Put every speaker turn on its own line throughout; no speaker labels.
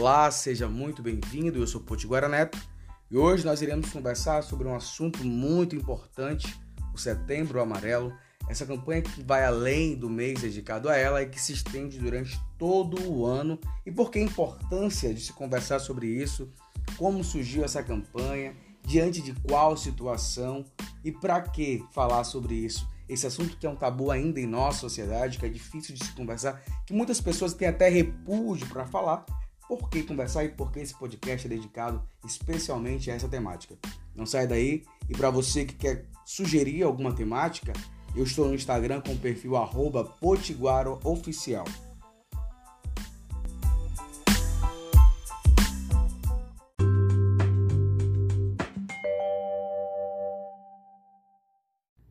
Olá, seja muito bem-vindo. Eu sou Potiguara Neto e hoje nós iremos conversar sobre um assunto muito importante, o Setembro Amarelo. Essa campanha que vai além do mês dedicado a ela e que se estende durante todo o ano. E por que a importância de se conversar sobre isso? Como surgiu essa campanha? Diante de qual situação? E para que falar sobre isso? esse assunto que é um tabu ainda em nossa sociedade, que é difícil de se conversar, que muitas pessoas têm até repúdio para falar. Por que conversar e por que esse podcast é dedicado especialmente a essa temática? Não sai daí e para você que quer sugerir alguma temática, eu estou no Instagram com o perfil potiguarooficial.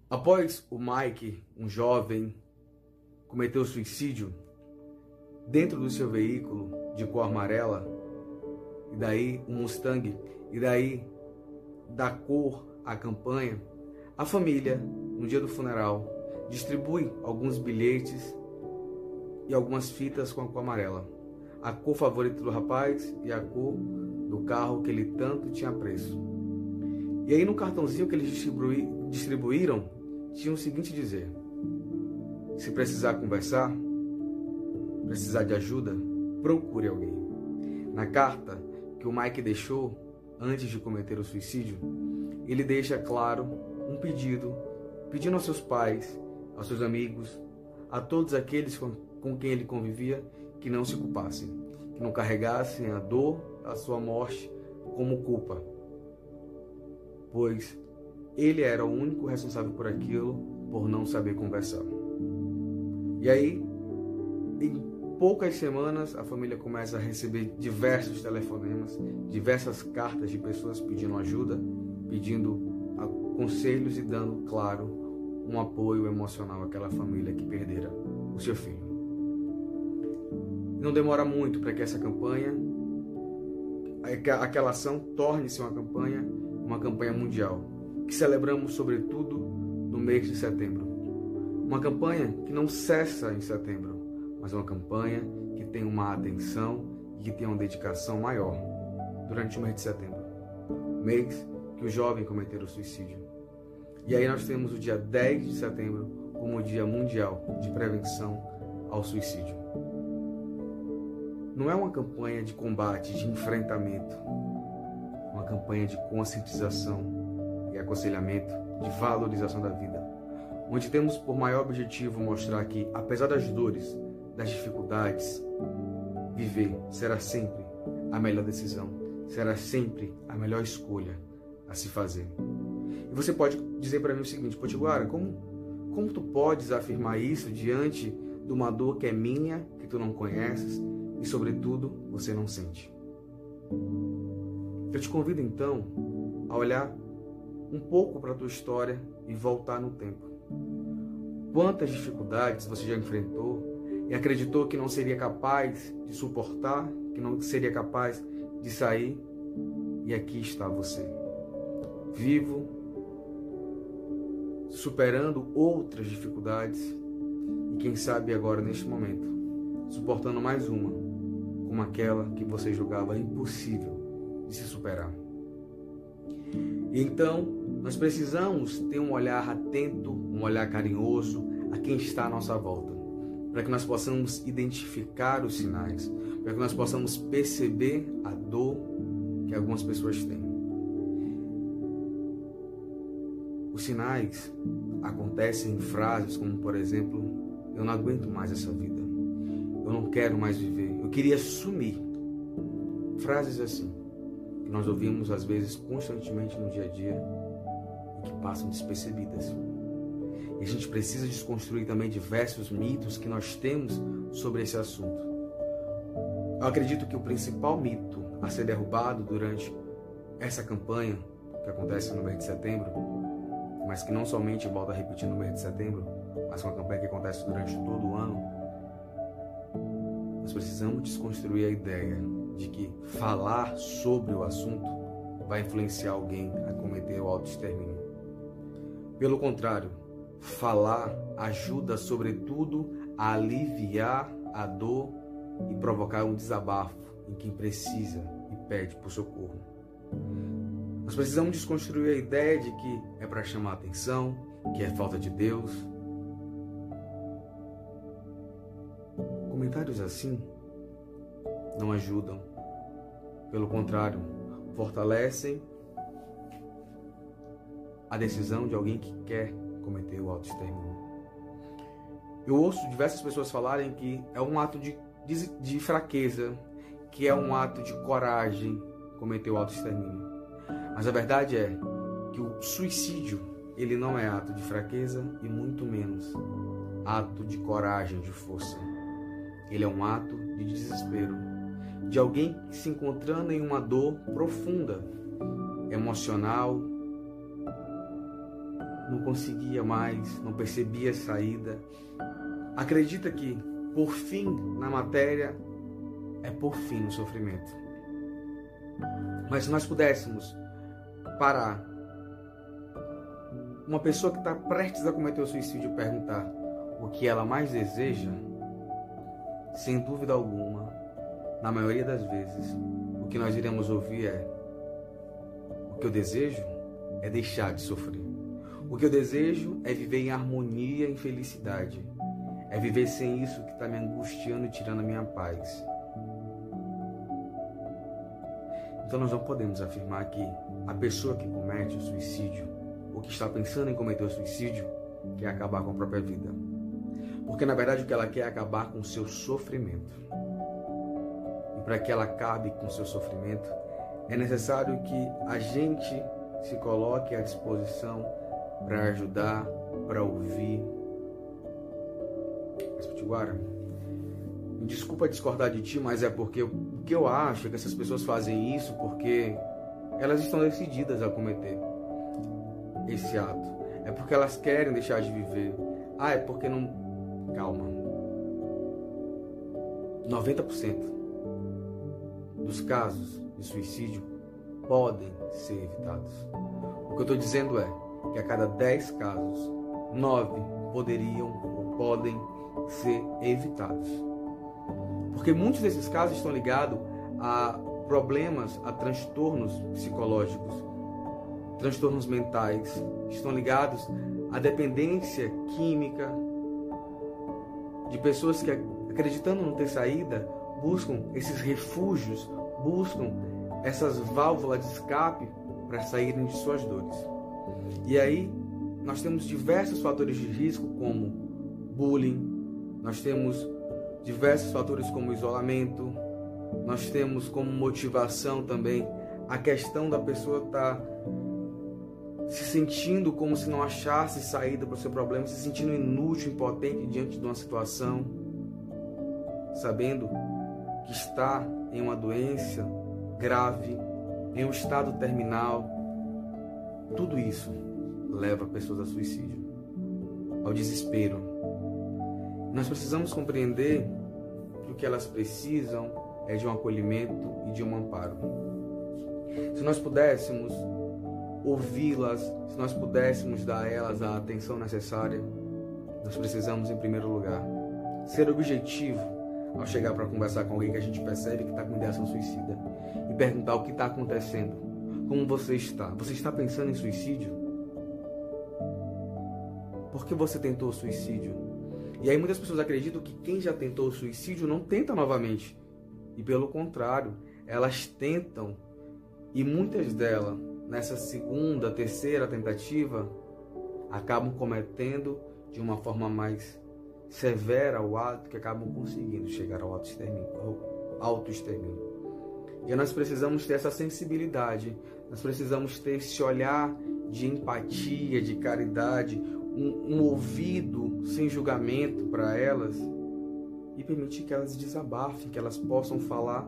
Após o Mike, um jovem, cometeu suicídio dentro do seu veículo de cor amarela, e daí um Mustang, e daí da cor à campanha, a família, no dia do funeral, distribui alguns bilhetes e algumas fitas com a cor amarela. A cor favorita do rapaz e a cor do carro que ele tanto tinha preço. E aí no cartãozinho que eles distribuíram, tinha o seguinte dizer: se precisar conversar, precisar de ajuda, procure alguém. Na carta que o Mike deixou antes de cometer o suicídio, ele deixa claro um pedido, pedindo aos seus pais, aos seus amigos, a todos aqueles com, com quem ele convivia que não se culpassem, que não carregassem a dor da sua morte como culpa, pois ele era o único responsável por aquilo, por não saber conversar. E aí, em poucas semanas, a família começa a receber diversos telefonemas, diversas cartas de pessoas pedindo ajuda, pedindo conselhos e dando, claro, um apoio emocional àquela família que perdera o seu filho. Não demora muito para que essa campanha, aquela ação torne-se uma campanha, uma campanha mundial que celebramos sobretudo no mês de setembro. Uma campanha que não cessa em setembro, mas uma campanha que tem uma atenção e que tem uma dedicação maior durante o mês de setembro. Mês que o jovem cometeu o suicídio. E aí nós temos o dia 10 de setembro como o Dia Mundial de Prevenção ao Suicídio. Não é uma campanha de combate, de enfrentamento, uma campanha de conscientização aconselhamento, de valorização da vida, onde temos por maior objetivo mostrar que, apesar das dores, das dificuldades, viver será sempre a melhor decisão, será sempre a melhor escolha a se fazer. E você pode dizer para mim o seguinte, Potiguara, como, como tu podes afirmar isso diante de uma dor que é minha, que tu não conheces e, sobretudo, você não sente? Eu te convido então a olhar um pouco para a tua história e voltar no tempo. Quantas dificuldades você já enfrentou e acreditou que não seria capaz de suportar, que não seria capaz de sair, e aqui está você, vivo, superando outras dificuldades. E quem sabe agora neste momento, suportando mais uma, como aquela que você julgava impossível de se superar. Então, nós precisamos ter um olhar atento, um olhar carinhoso a quem está à nossa volta, para que nós possamos identificar os sinais, para que nós possamos perceber a dor que algumas pessoas têm. Os sinais acontecem em frases como, por exemplo, eu não aguento mais essa vida. Eu não quero mais viver. Eu queria sumir. Frases assim que nós ouvimos às vezes constantemente no dia a dia e que passam despercebidas. E a gente precisa desconstruir também diversos mitos que nós temos sobre esse assunto. Eu acredito que o principal mito a ser derrubado durante essa campanha que acontece no mês de setembro, mas que não somente volta a repetir no mês de setembro, mas uma campanha que acontece durante todo o ano, nós precisamos desconstruir a ideia de que falar sobre o assunto vai influenciar alguém a cometer o autoextermínio. Pelo contrário, falar ajuda, sobretudo, a aliviar a dor e provocar um desabafo em quem precisa e pede por socorro. Nós precisamos desconstruir a ideia de que é para chamar atenção, que é falta de Deus. Comentários assim não ajudam. Pelo contrário, fortalecem a decisão de alguém que quer cometer o auto-extermínio. Eu ouço diversas pessoas falarem que é um ato de, de, de fraqueza, que é um ato de coragem cometer o auto-extermínio. Mas a verdade é que o suicídio, ele não é ato de fraqueza e muito menos ato de coragem, de força. Ele é um ato de desespero, de alguém se encontrando em uma dor profunda, emocional, não conseguia mais, não percebia saída. Acredita que por fim na matéria é por fim no sofrimento. Mas se nós pudéssemos parar uma pessoa que está prestes a cometer o suicídio perguntar o que ela mais deseja, sem dúvida alguma, na maioria das vezes, o que nós iremos ouvir é: o que eu desejo é deixar de sofrer. O que eu desejo é viver em harmonia e felicidade. É viver sem isso que está me angustiando e tirando a minha paz. Então nós não podemos afirmar que a pessoa que comete o suicídio, ou que está pensando em cometer o suicídio, quer acabar com a própria vida. Porque na verdade o que ela quer é acabar com o seu sofrimento. E para que ela acabe com o seu sofrimento, é necessário que a gente se coloque à disposição para ajudar, para ouvir. Mas, Potiguara, desculpa discordar de ti, mas é porque o que eu acho é que essas pessoas fazem isso porque elas estão decididas a cometer esse ato. É porque elas querem deixar de viver. Ah, é porque não. Calma. 90% dos casos de suicídio podem ser evitados. O que eu estou dizendo é: que a cada 10 casos, 9 poderiam ou podem ser evitados. Porque muitos desses casos estão ligados a problemas, a transtornos psicológicos, transtornos mentais, estão ligados à dependência química de pessoas que acreditando não ter saída, buscam esses refúgios, buscam essas válvulas de escape para saírem de suas dores. E aí nós temos diversos fatores de risco, como bullying, nós temos diversos fatores como isolamento, nós temos como motivação também a questão da pessoa estar tá se sentindo como se não achasse saída para o seu problema, se sentindo inútil, impotente diante de uma situação, sabendo que está em uma doença grave, em um estado terminal, tudo isso leva pessoas a suicídio, ao desespero. Nós precisamos compreender que o que elas precisam é de um acolhimento e de um amparo. Se nós pudéssemos ouvi-las, se nós pudéssemos dar a elas a atenção necessária, nós precisamos, em primeiro lugar, ser objetivo ao chegar para conversar com alguém que a gente percebe que está com ideação suicida e perguntar o que está acontecendo como você está? Você está pensando em suicídio? Por que você tentou suicídio? E aí muitas pessoas acreditam que quem já tentou suicídio não tenta novamente. E pelo contrário, elas tentam e muitas delas, nessa segunda, terceira tentativa, acabam cometendo de uma forma mais severa o ato que acabam conseguindo chegar ao auto-extermínio. E nós precisamos ter essa sensibilidade, nós precisamos ter esse olhar de empatia, de caridade, um, um ouvido sem julgamento para elas e permitir que elas desabafem, que elas possam falar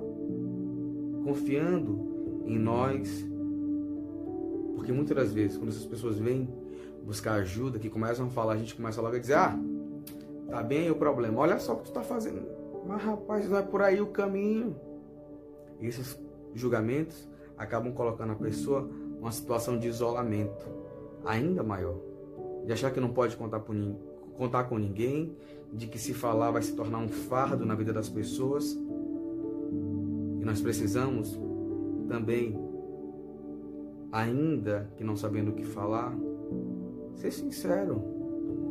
confiando em nós. Porque muitas das vezes, quando essas pessoas vêm buscar ajuda, que começam a falar, a gente começa logo a dizer: Ah, tá bem o problema, olha só o que tu tá fazendo. Mas rapaz, não é por aí o caminho. Esses julgamentos acabam colocando a pessoa numa situação de isolamento ainda maior. De achar que não pode contar, por, contar com ninguém, de que se falar vai se tornar um fardo na vida das pessoas. E nós precisamos também, ainda que não sabendo o que falar, ser sincero.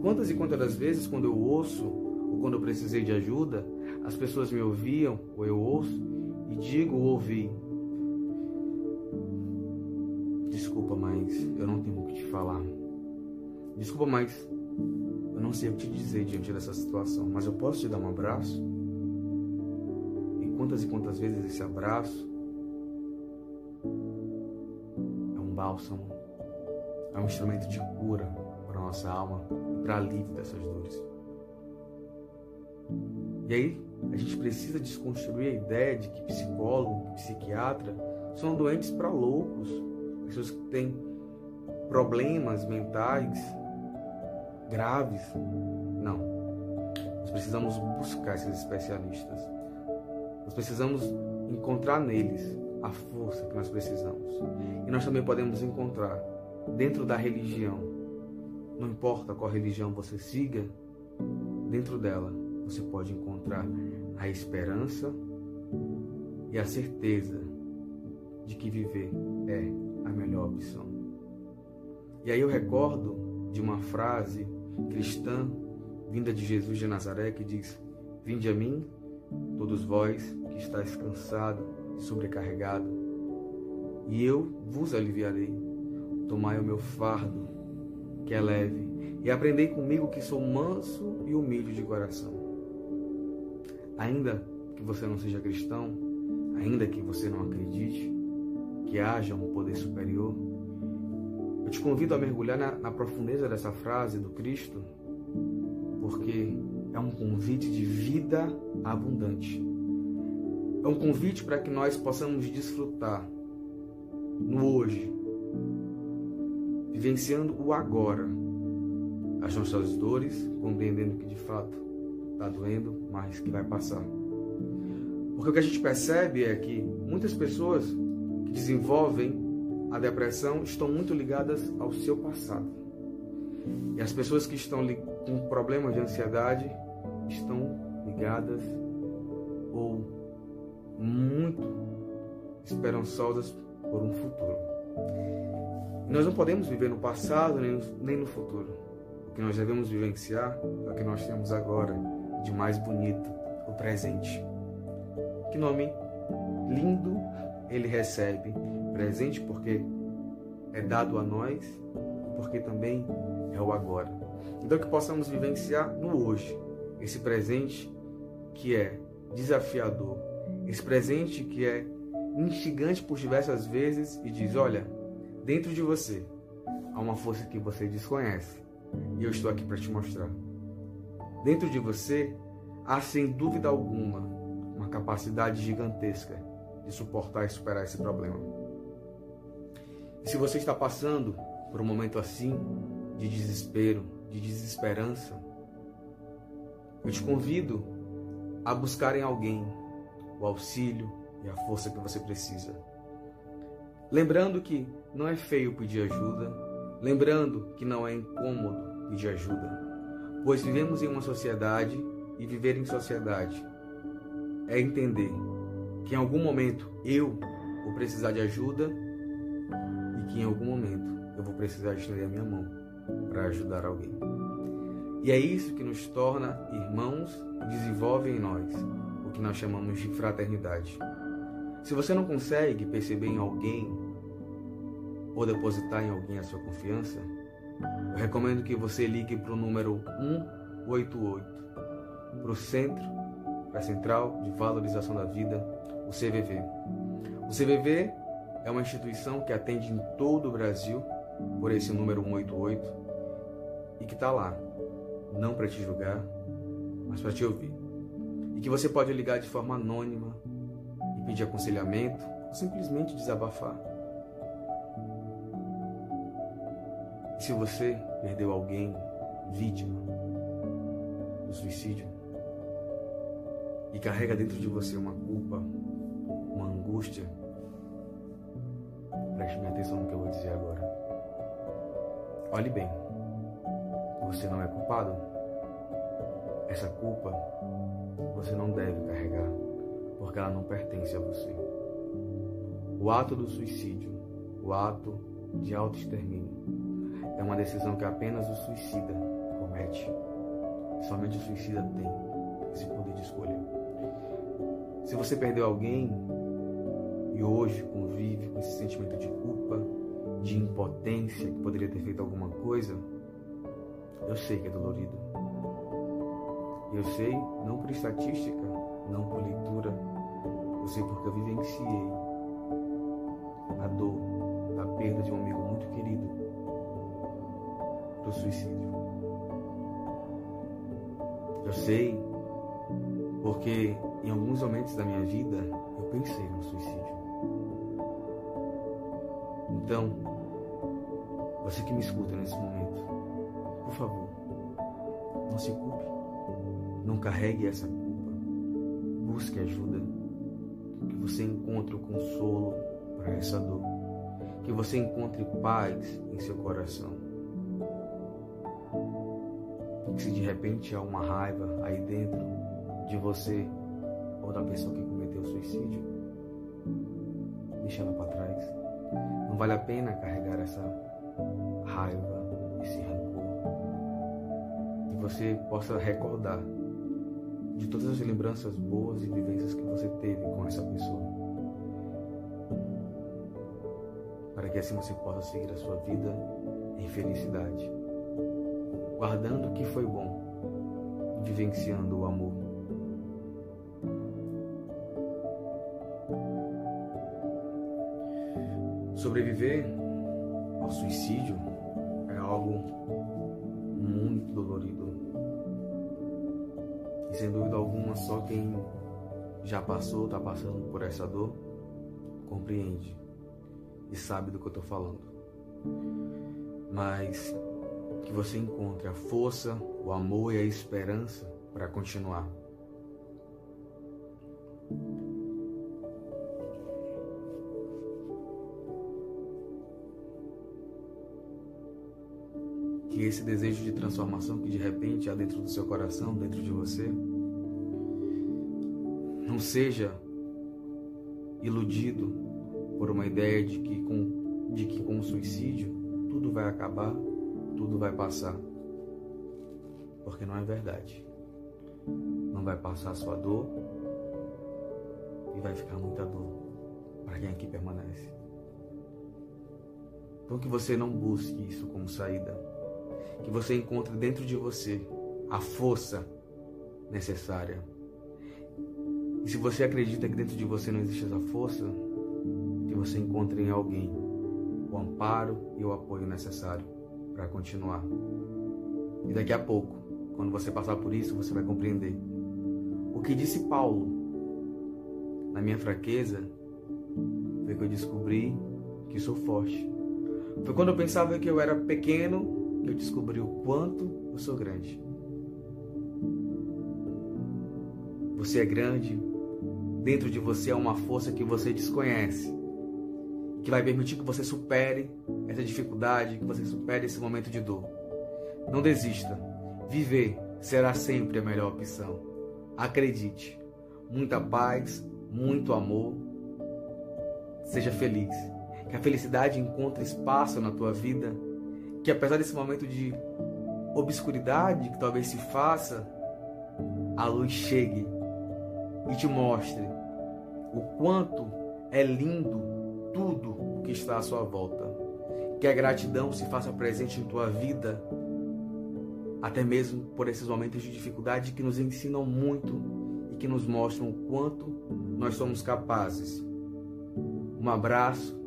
Quantas e quantas vezes, quando eu ouço ou quando eu precisei de ajuda, as pessoas me ouviam ou eu ouço e digo ou ouvi. Desculpa, mas eu não tenho o que te falar. Desculpa, mas eu não sei o que te dizer diante dessa situação, mas eu posso te dar um abraço? E quantas e quantas vezes esse abraço é um bálsamo, é um instrumento de cura para a nossa alma e para alívio dessas dores. E aí, a gente precisa desconstruir a ideia de que psicólogo, psiquiatra são doentes para loucos, pessoas que têm problemas mentais graves. Não. Nós precisamos buscar esses especialistas. Nós precisamos encontrar neles a força que nós precisamos. E nós também podemos encontrar dentro da religião. Não importa qual religião você siga, dentro dela você pode encontrar a esperança e a certeza de que viver é a melhor opção. E aí eu recordo de uma frase cristã vinda de Jesus de Nazaré que diz: Vinde a mim, todos vós que estáis cansado e sobrecarregado, e eu vos aliviarei. Tomai o meu fardo, que é leve, e aprendei comigo que sou manso e humilde de coração. Ainda que você não seja cristão, ainda que você não acredite que haja um poder superior, eu te convido a mergulhar na, na profundeza dessa frase do Cristo, porque é um convite de vida abundante. É um convite para que nós possamos desfrutar no hoje, vivenciando o agora, as nossas dores, compreendendo que de fato está doendo, mas que vai passar. Porque o que a gente percebe é que muitas pessoas desenvolvem a depressão estão muito ligadas ao seu passado. E as pessoas que estão com problemas de ansiedade estão ligadas ou muito esperançosas por um futuro. Nós não podemos viver no passado nem no futuro. O que nós devemos vivenciar é o que nós temos agora de mais bonito, o presente. Que nome lindo ele recebe presente porque é dado a nós porque também é o agora. Então que possamos vivenciar no hoje esse presente que é desafiador, esse presente que é instigante por diversas vezes e diz: olha, dentro de você há uma força que você desconhece e eu estou aqui para te mostrar. Dentro de você há sem dúvida alguma uma capacidade gigantesca de suportar e superar esse problema. E se você está passando por um momento assim, de desespero, de desesperança, eu te convido a buscar em alguém o auxílio e a força que você precisa. Lembrando que não é feio pedir ajuda, lembrando que não é incômodo pedir ajuda, pois vivemos em uma sociedade e viver em sociedade é entender que em algum momento eu vou precisar de ajuda que em algum momento eu vou precisar estender a minha mão para ajudar alguém. E é isso que nos torna irmãos e desenvolve em nós o que nós chamamos de fraternidade. Se você não consegue perceber em alguém ou depositar em alguém a sua confiança, eu recomendo que você ligue para o número 188, para o Centro, para a Central de Valorização da Vida, o CVV. O CVV é uma instituição que atende em todo o Brasil por esse número 188 e que está lá, não para te julgar, mas para te ouvir. E que você pode ligar de forma anônima e pedir aconselhamento ou simplesmente desabafar. E se você perdeu alguém vítima do suicídio e carrega dentro de você uma culpa, angústia, Preste bem atenção no que eu vou dizer agora. Olhe bem. Você não é culpado. Essa culpa você não deve carregar, porque ela não pertence a você. O ato do suicídio, o ato de autoextermínio, é uma decisão que apenas o suicida comete. Somente o suicida tem esse poder de escolha. Se você perdeu alguém e hoje convive com esse sentimento de culpa, de impotência, que poderia ter feito alguma coisa, eu sei que é dolorido. Eu sei, não por estatística, não por leitura, eu sei porque eu vivenciei a dor da perda de um amigo muito querido do suicídio. Eu sei porque em alguns momentos da minha vida eu pensei no suicídio. Então, você que me escuta nesse momento, por favor, não se culpe. Não carregue essa culpa. Busque ajuda. Que você encontre o consolo para essa dor. Que você encontre paz em seu coração. Que se de repente há uma raiva aí dentro de você ou da pessoa que cometeu o suicídio, deixa ela para trás. Vale a pena carregar essa raiva, esse rancor. Que você possa recordar de todas as lembranças boas e vivências que você teve com essa pessoa. Para que assim você possa seguir a sua vida em felicidade, guardando o que foi bom, vivenciando o amor. Sobreviver ao suicídio é algo muito dolorido. E sem dúvida alguma, só quem já passou, está passando por essa dor, compreende e sabe do que eu estou falando. Mas que você encontre a força, o amor e a esperança para continuar. Que esse desejo de transformação que de repente há dentro do seu coração, dentro de você, não seja iludido por uma ideia de que com, de que com o suicídio tudo vai acabar, tudo vai passar. Porque não é verdade. Não vai passar a sua dor e vai ficar muita dor para quem aqui permanece. Então que você não busque isso como saída que você encontre dentro de você a força necessária. E se você acredita que dentro de você não existe essa força, que você encontre em alguém o amparo e o apoio necessário para continuar. E daqui a pouco, quando você passar por isso, você vai compreender. O que disse Paulo, na minha fraqueza, foi que eu descobri que sou forte. Foi quando eu pensava que eu era pequeno eu descobri o quanto eu sou grande. Você é grande, dentro de você há uma força que você desconhece, que vai permitir que você supere essa dificuldade, que você supere esse momento de dor. Não desista. Viver será sempre a melhor opção. Acredite. Muita paz, muito amor. Seja feliz. Que a felicidade encontre espaço na tua vida que apesar desse momento de obscuridade que talvez se faça, a luz chegue e te mostre o quanto é lindo tudo o que está à sua volta. Que a gratidão se faça presente em tua vida, até mesmo por esses momentos de dificuldade que nos ensinam muito e que nos mostram o quanto nós somos capazes. Um abraço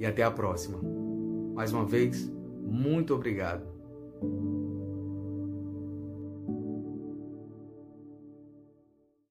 e até a próxima. Mais uma vez, muito obrigado.